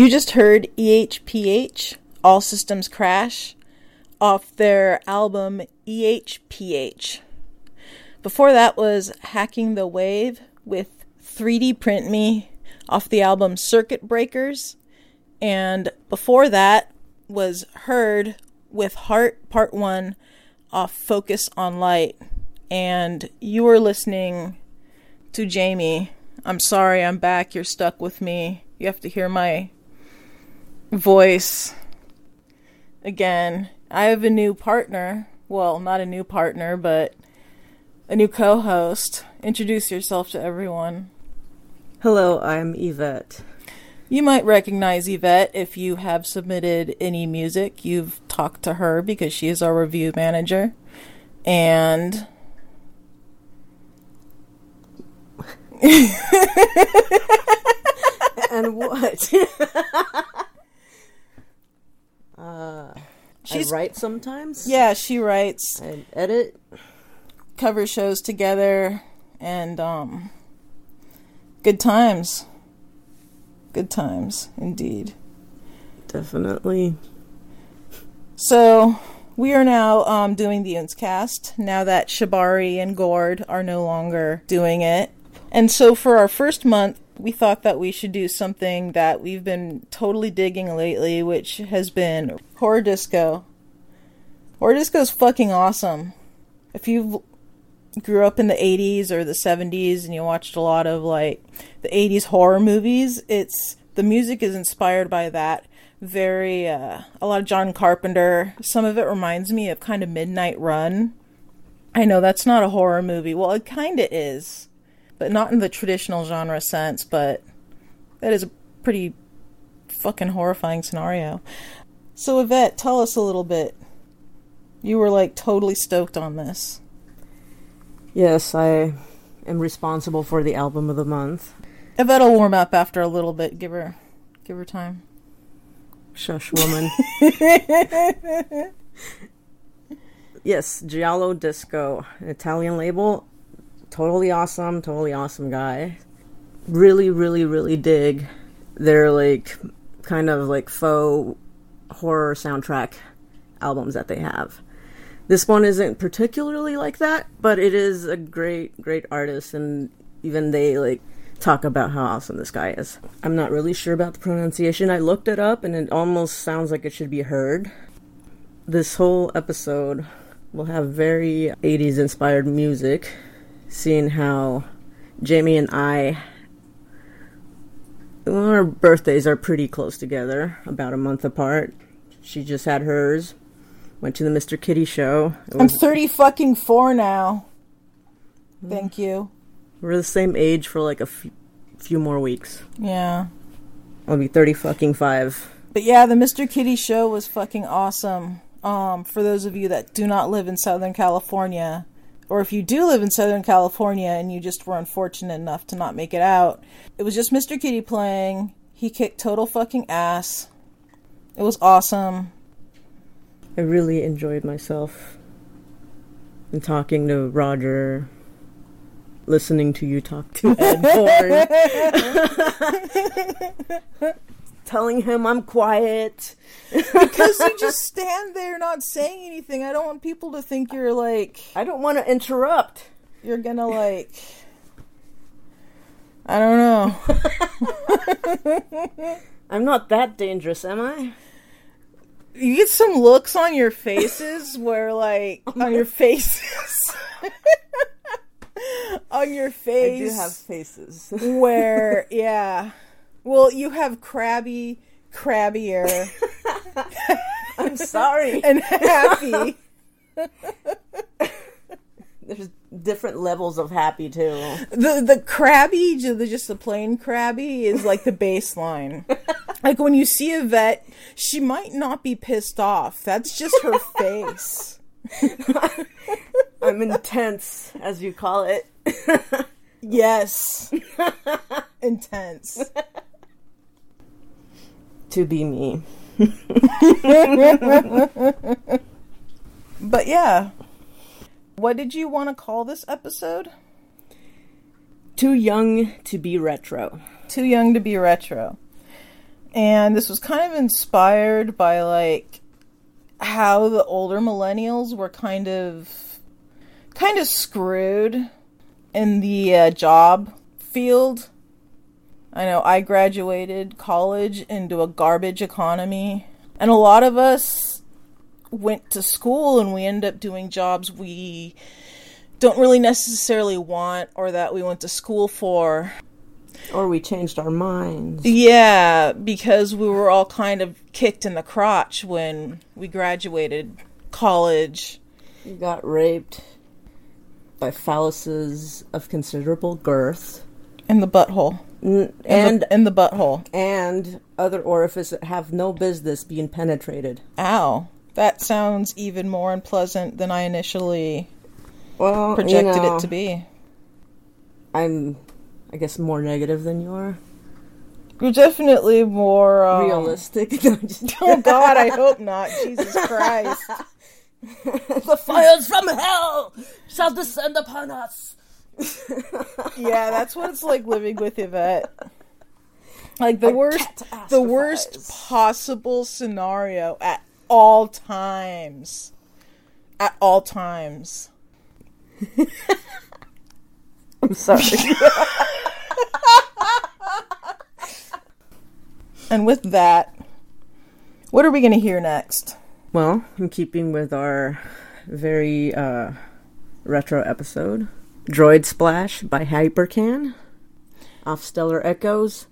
You just heard EHPH, All Systems Crash, off their album EHPH. Before that was Hacking the Wave with 3D Print Me off the album Circuit Breakers. And before that was H ø R D with Heart Part 1 off Focus on Light. And you were listening to Jaymie. I'm sorry, I'm back. You're stuck with me. You have to hear my voice again. I have a new partner. Well, not a new partner, but a new co host. Introduce yourself to everyone. Hello, I'm Yvette. You might recognize Yvette if you have submitted any music. You've talked to her because she is our review manager. And. and what? Uh, She's, I write sometimes. Yeah, she writes. I edit. Cover shows together, and um, good times. Good times, indeed. Definitely. So we are now um, doing the Cast now that Shibari and Gord are no longer doing it. And so for our first month, we thought that we should do something that we've been totally digging lately, which has been horror disco. Horror disco is fucking awesome. If you grew up in the 80s or the 70s and you watched a lot of like the 80s horror movies, it's the music is inspired by that. Very uh, a lot of John Carpenter. Some of it reminds me of kind of Midnight Run. I know that's not a horror movie. Well, it kind of is but not in the traditional genre sense, but that is a pretty fucking horrifying scenario. So, Yvette, tell us a little bit. You were like totally stoked on this. Yes, I am responsible for the album of the month. Yvette will warm up after a little bit. Give her, give her time. Shush, woman. yes, Giallo Disco, an Italian label totally awesome, totally awesome guy. Really, really, really dig their like kind of like faux horror soundtrack albums that they have. This one isn't particularly like that, but it is a great, great artist, and even they like talk about how awesome this guy is. I'm not really sure about the pronunciation. I looked it up, and it almost sounds like it should be heard. This whole episode will have very 80s inspired music seeing how Jaymie and I, our birthdays are pretty close together, about a month apart. She just had hers. Went to the Mr. Kitty show. I'm 30 fucking four now. Thank you. We're the same age for like a f- few more weeks. Yeah. I'll be 30 fucking five. But yeah, the Mr. Kitty show was fucking awesome. Um, for those of you that do not live in Southern California, or if you do live in Southern California and you just were unfortunate enough to not make it out, it was just Mr. Kitty playing. He kicked total fucking ass. It was awesome. I really enjoyed myself. And talking to Roger, listening to you talk to Ed telling him I'm quiet. because you just stand there not saying anything. I don't want people to think you're like. I don't want to interrupt. You're gonna like. I don't know. I'm not that dangerous, am I? You get some looks on your faces where, like, on your faces. on your face. I do have faces. where, yeah. Well, you have crabby, crabbier. I'm sorry. and happy. There's different levels of happy too. The the crabby, the just the plain crabby, is like the baseline. like when you see Yvette, she might not be pissed off. That's just her face. I'm intense, as you call it. Yes, intense. To be me. But yeah, what did you want to call this episode? Too young to be retro. Too young to be retro. And this was kind of inspired by like how the older millennials were kind of kind of screwed in the uh, job field. I know I graduated college into a garbage economy, and a lot of us went to school and we end up doing jobs we don't really necessarily want or that we went to school for. Or we changed our minds. Yeah, because we were all kind of kicked in the crotch when we graduated college. We got raped by phalluses of considerable girth. In the butthole. N- In And the, in the butthole. and other orifices that have no business being penetrated. Ow. That sounds even more unpleasant than I initially Well, projected you know, it to be. I'm, I guess, more negative than you are. You're definitely more um, Realistic. No, I'm just- Oh God, I hope not. Jesus Christ. the fires from hell shall descend upon us. Yeah, that's what it's like living with Yvette. Like the worst, the worst possible scenario at all times. At all times. I'm sorry. And with that, what are we going to hear next? well, in keeping with our very uh, retro episode, Droid Splash by Hypercan off Stellar Echoes.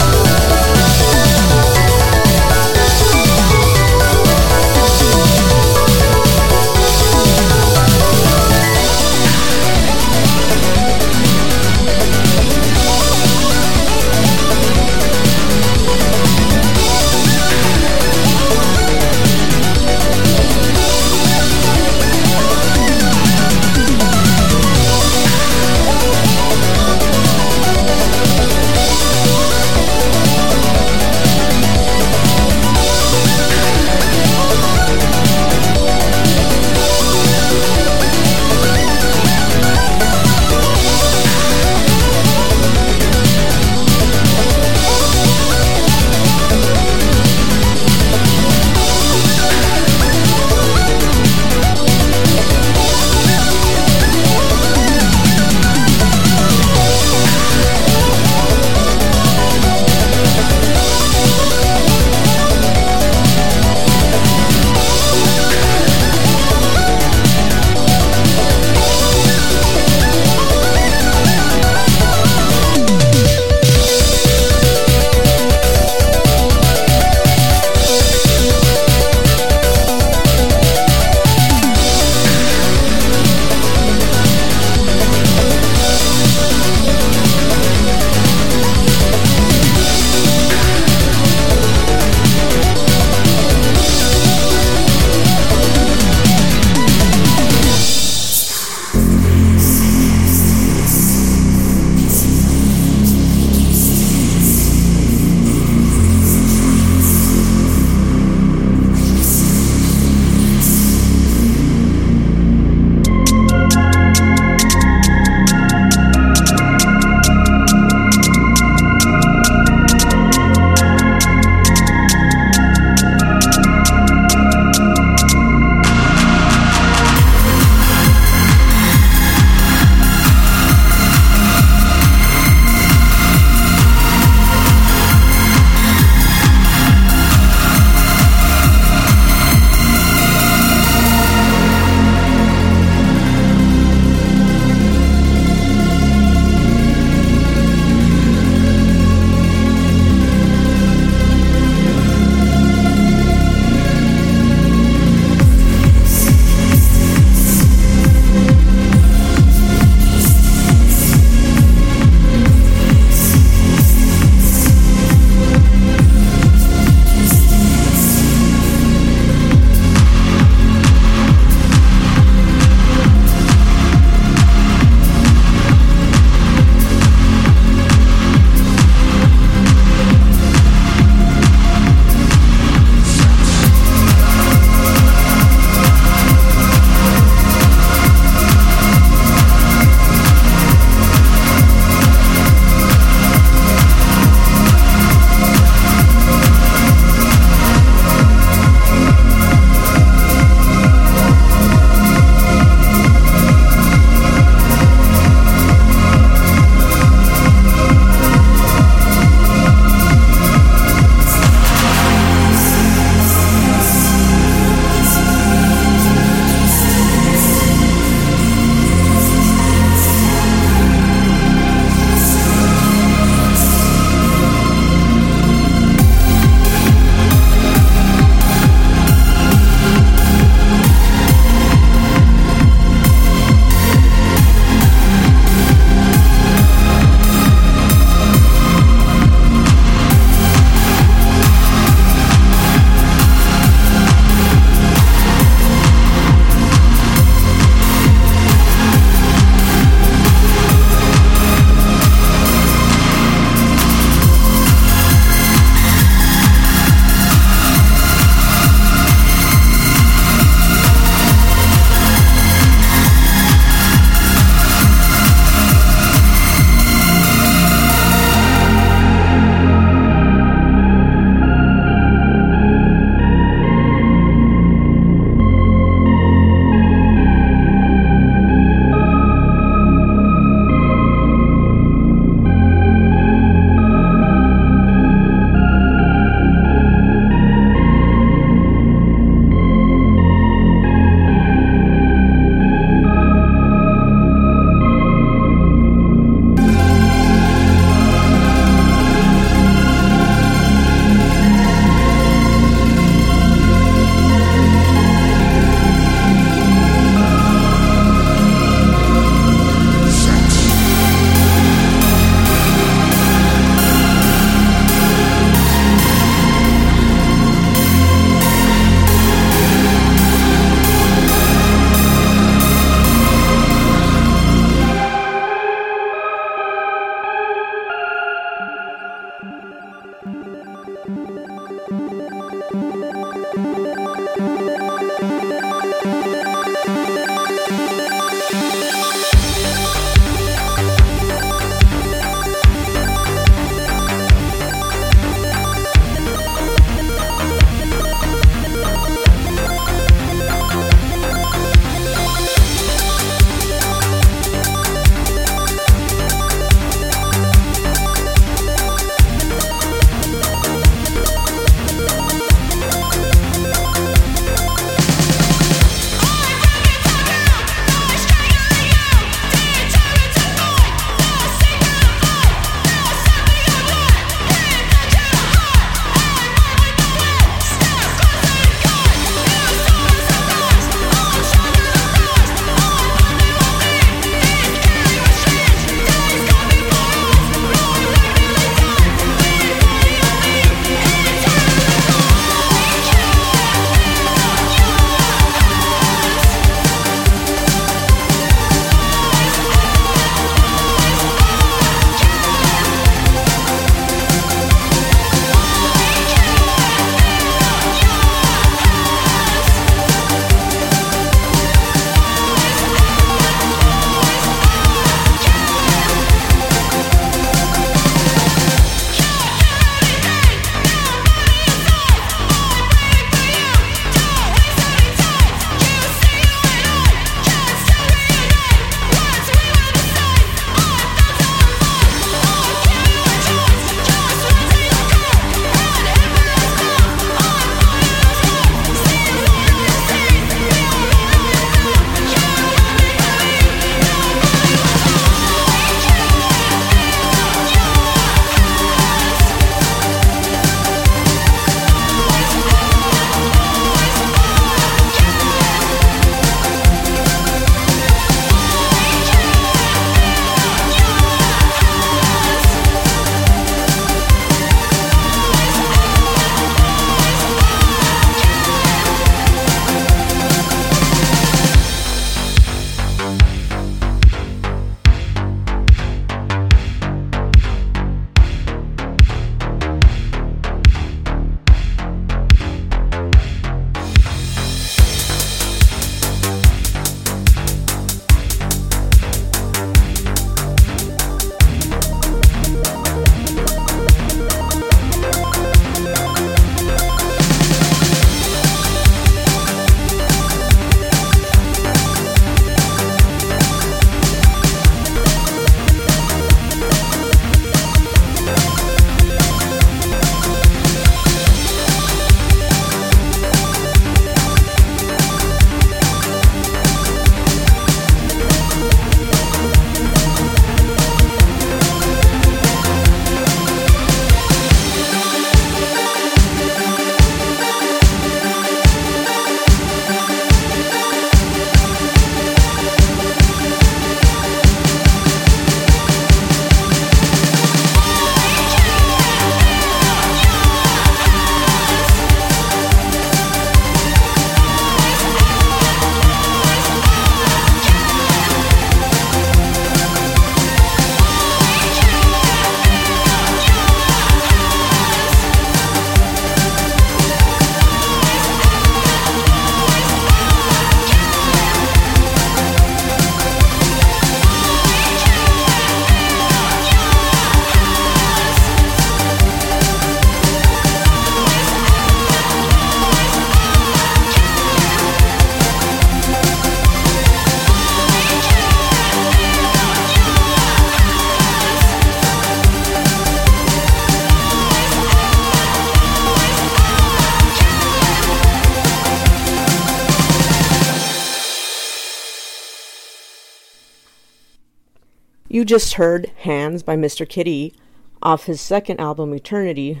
Just heard Hands by Mr. Kitty off his second album, Eternity,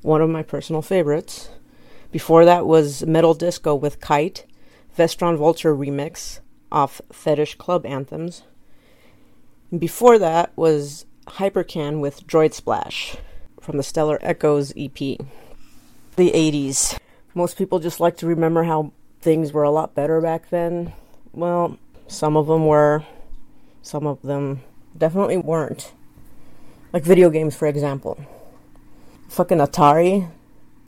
one of my personal favorites. Before that was Metal Disco with Kite, Vestron Vulture remix off Fetish Club Anthems. And before that was Hypercan with Droid Splash from the Stellar Echoes EP. The 80s. Most people just like to remember how things were a lot better back then. Well, some of them were, some of them definitely weren't. Like video games, for example. Fucking Atari.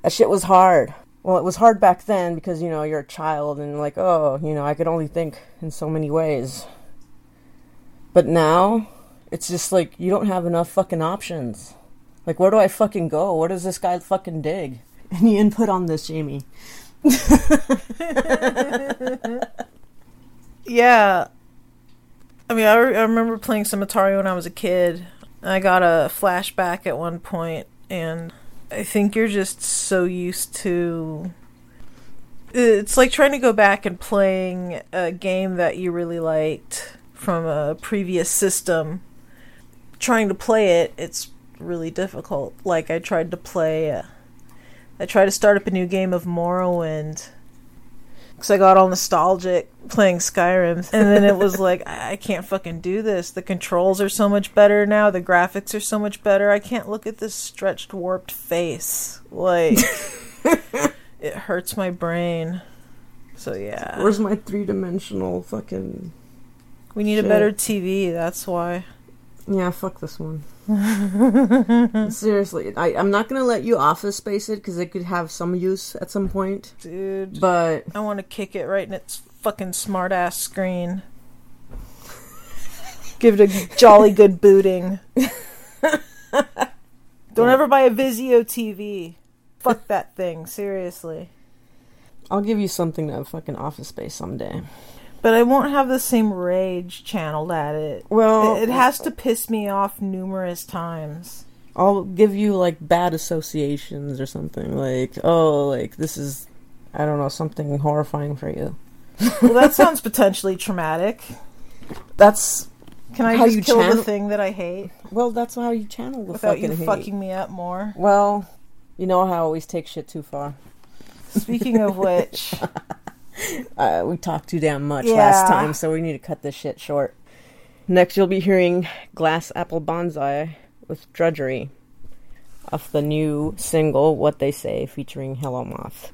That shit was hard. Well, it was hard back then because, you know, you're a child and, like, oh, you know, I could only think in so many ways. But now, it's just like, you don't have enough fucking options. Like, where do I fucking go? Where does this guy fucking dig? Any input on this, Jaymie? yeah. I mean, I, re- I remember playing some Atari when I was a kid. I got a flashback at one point, and I think you're just so used to. It's like trying to go back and playing a game that you really liked from a previous system. Trying to play it, it's really difficult. Like I tried to play. I tried to start up a new game of Morrowind because I got all nostalgic playing Skyrim, and then it was like I can't fucking do this. The controls are so much better now. The graphics are so much better. I can't look at this stretched, warped face. Like it hurts my brain. So yeah. Where's my three dimensional fucking? We need shit? a better TV. That's why. Yeah, fuck this one. Seriously, I, I'm not gonna let you office space it because it could have some use at some point. Dude, But I want to kick it right in its fucking smart ass screen. Give it a jolly good booting. Don't ever buy a Vizio TV. Fuck that thing, seriously. I'll give you something to fucking office space someday. But I won't have the same rage channeled at it. Well, It, it has uh, to piss me off numerous times. I'll give you like bad associations or something like, oh, like this is, I don't know, something horrifying for you. Well, that sounds potentially traumatic. That's Can I How just you kill the thing that I hate well, that's how you channel the without fucking you hate. fucking me up more? Well, you know how I always take shit too far. Speaking of which, Uh, we talked too damn much Yeah. last time, so we need to cut this shit short. Next, you'll be hearing Glass Apple Bonzai with Drudgery off the new single What They Say featuring Hello Moth.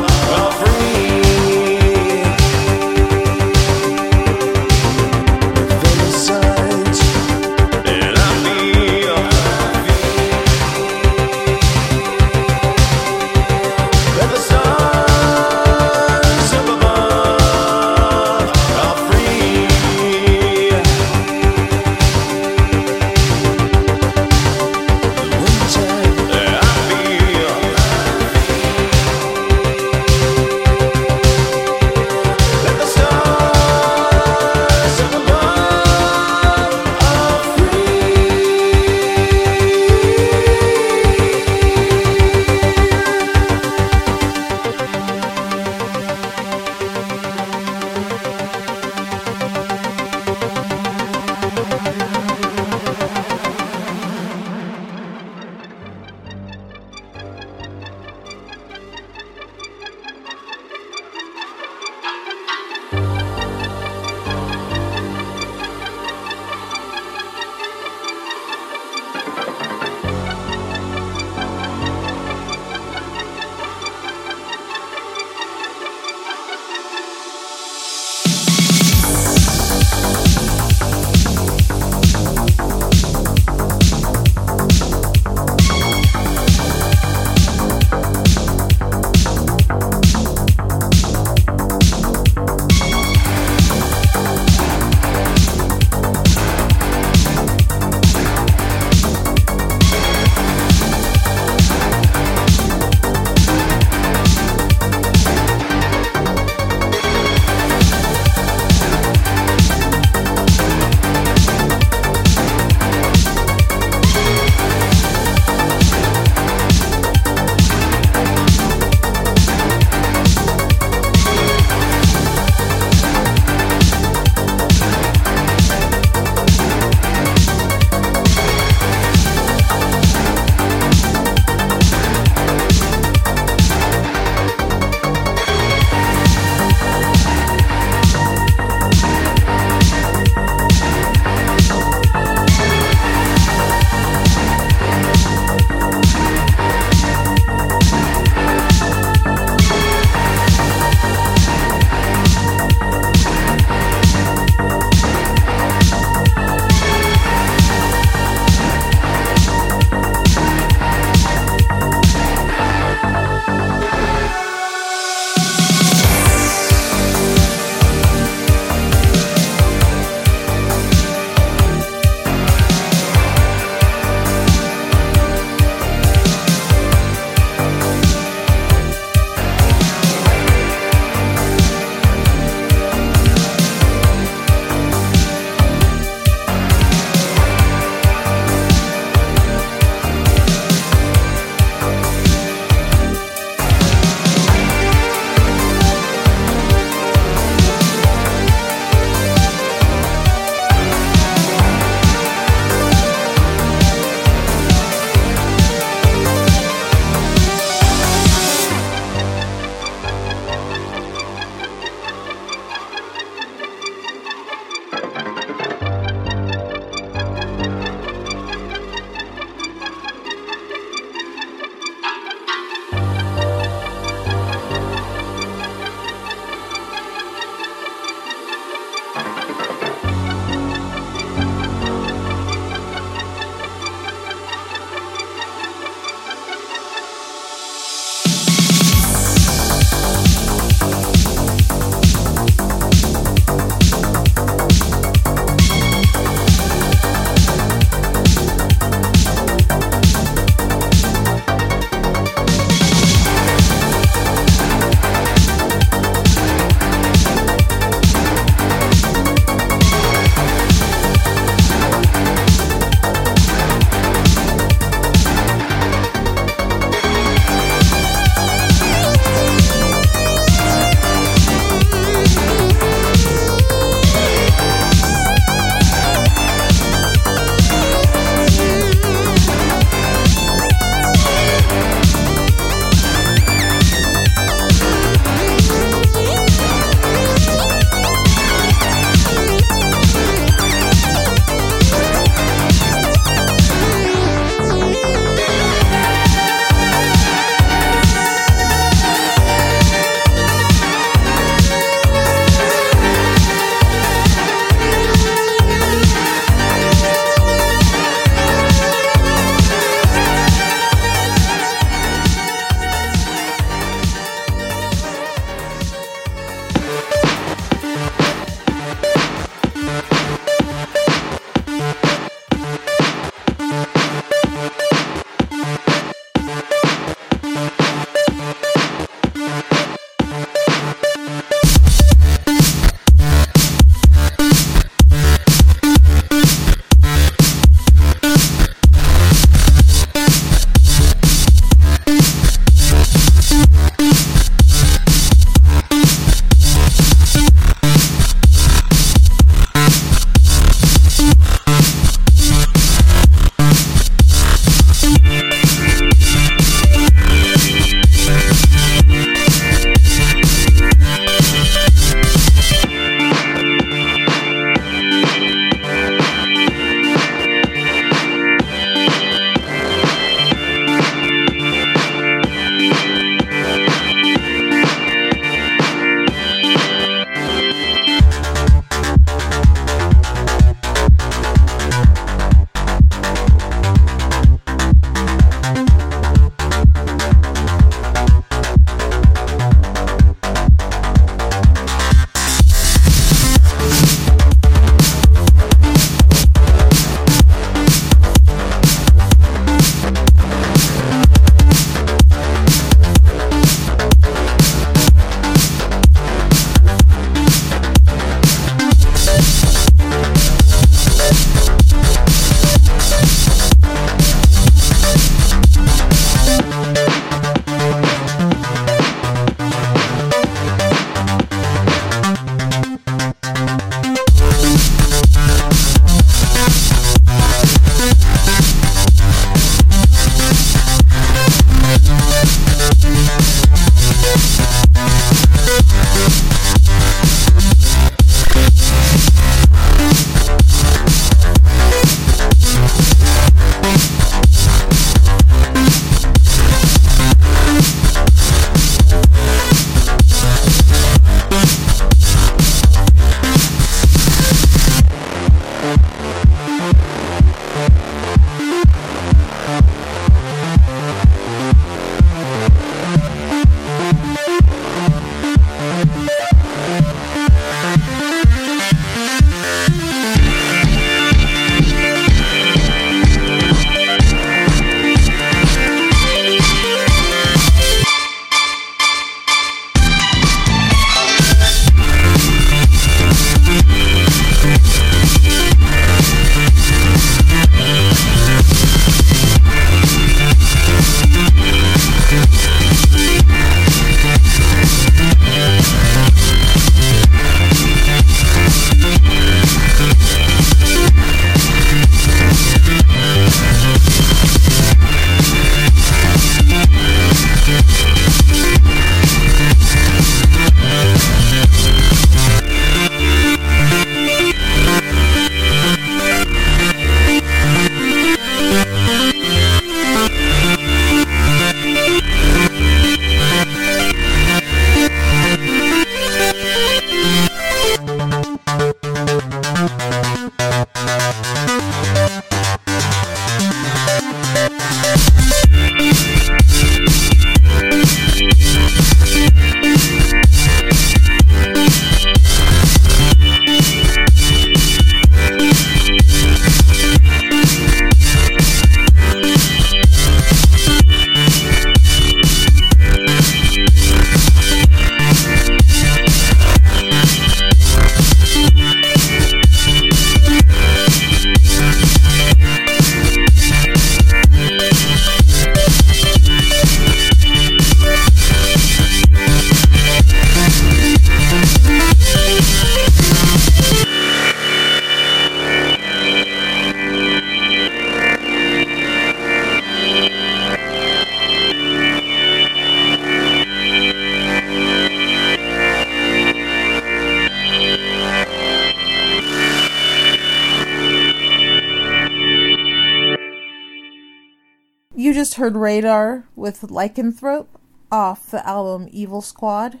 Heard Raydar with Lycanthrope off the album Evil Squad.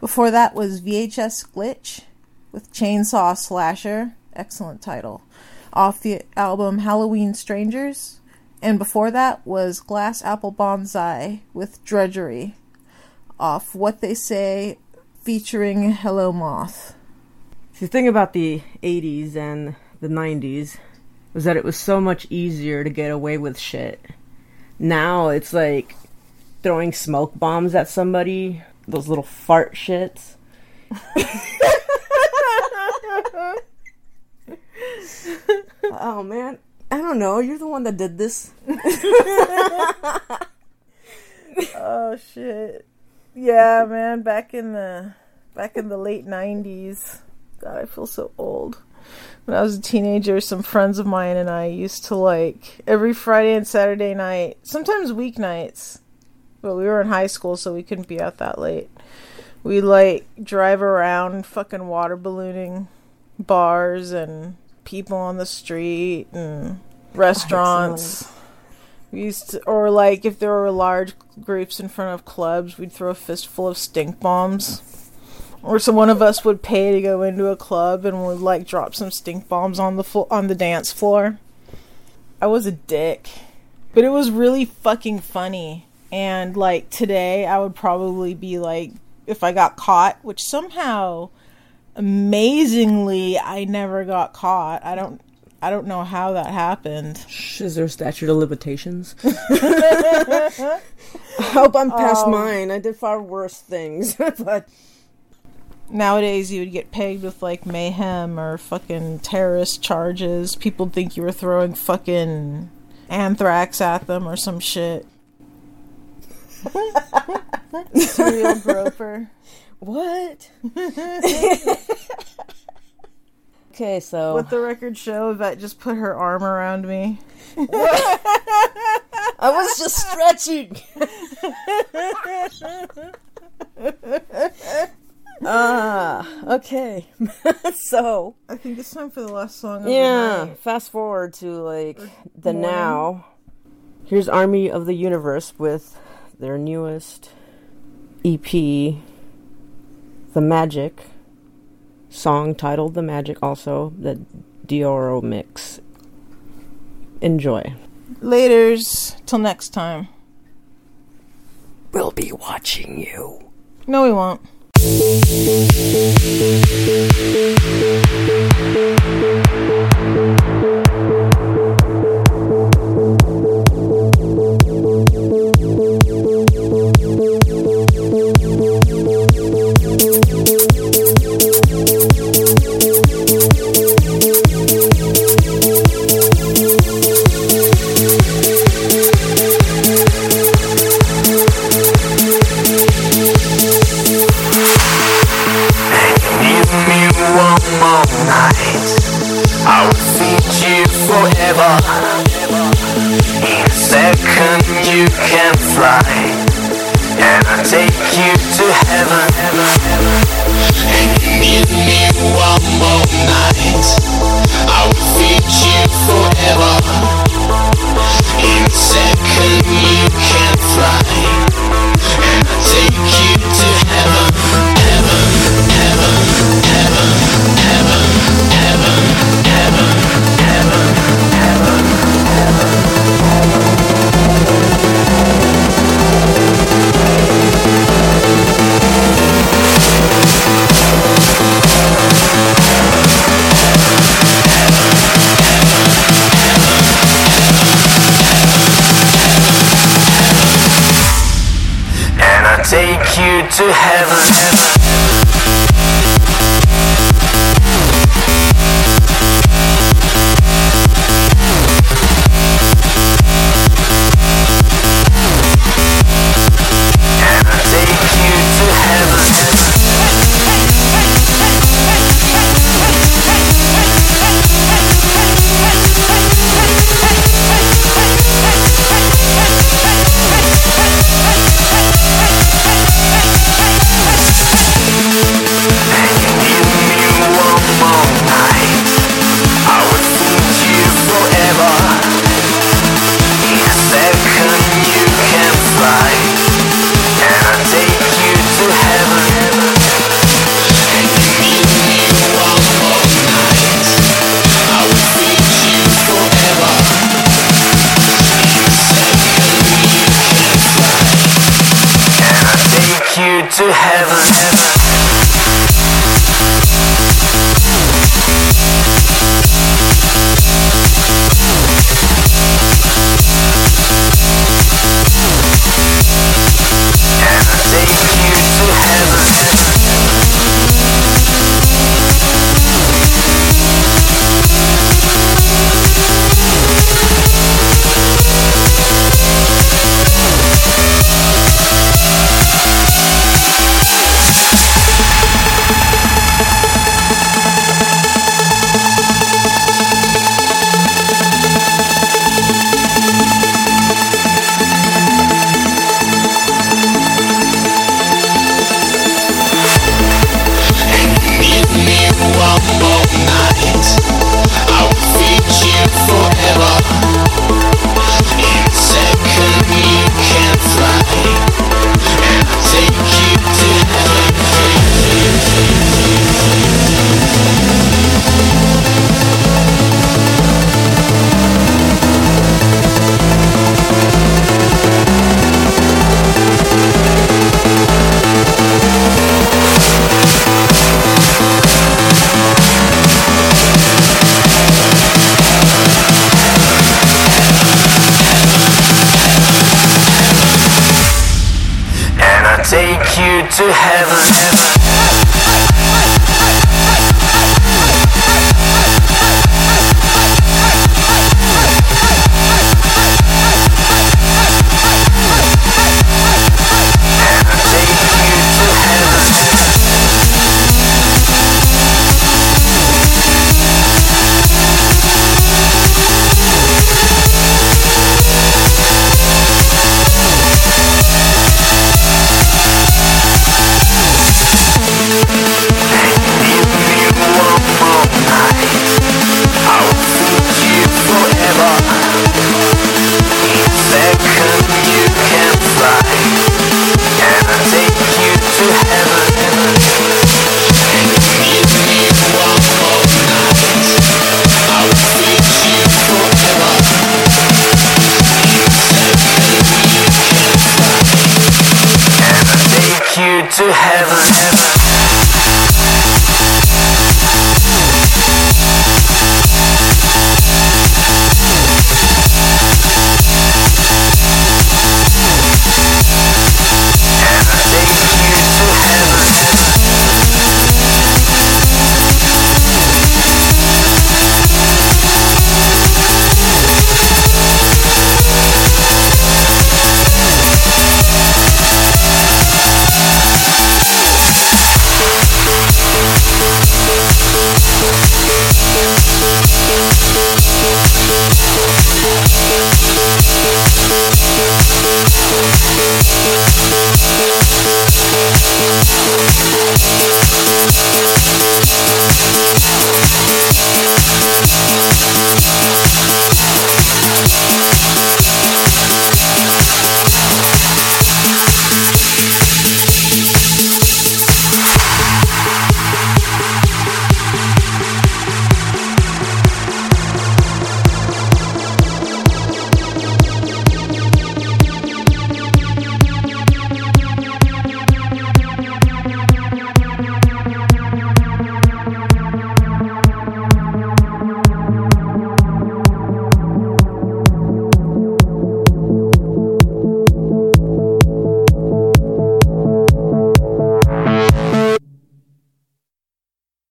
Before that was VHS Glitch with Chainsaw Slasher, excellent title, off the album Halloween Strangers. And before that was Glass Apple Bonzai with Drudgery off What They Say featuring Hello Moth. The thing about the 80s and the 90s, was that it was so much easier to get away with shit. Now it's like throwing smoke bombs at somebody, those little fart shits. oh man, I don't know. You're the one that did this. Oh shit. Yeah, man, back in the back in the late 90s. God, I feel so old. When I was a teenager, some friends of mine and I used to like every Friday and Saturday night, sometimes weeknights. But we were in high school so we couldn't be out that late. We like drive around fucking water ballooning bars and people on the street and restaurants. We used to, or like if there were large groups in front of clubs, we'd throw a fistful of stink bombs. Or so one of us would pay to go into a club and would like drop some stink bombs on the flo- on the dance floor. I was a dick, but it was really fucking funny. And like today, I would probably be like, if I got caught, which somehow, amazingly, I never got caught. I don't, I don't know how that happened. Is there a statute of limitations? I hope I'm past um, mine. I did far worse things, but Nowadays, you would get pegged with like mayhem or fucking terrorist charges. People think you were throwing fucking anthrax at them or some shit. Serial groper. what? okay, so Let the record show that just put her arm around me. I was just stretching. Ah, okay. so I think it's time for the last song. Yeah, fast forward to like the morning. now. Here's Army of the Universe with their newest EP, The Magic, song titled The Magic, also the Deorro mix. Enjoy. Laters. Till next time. We'll be watching you. No, we won't. Thank you.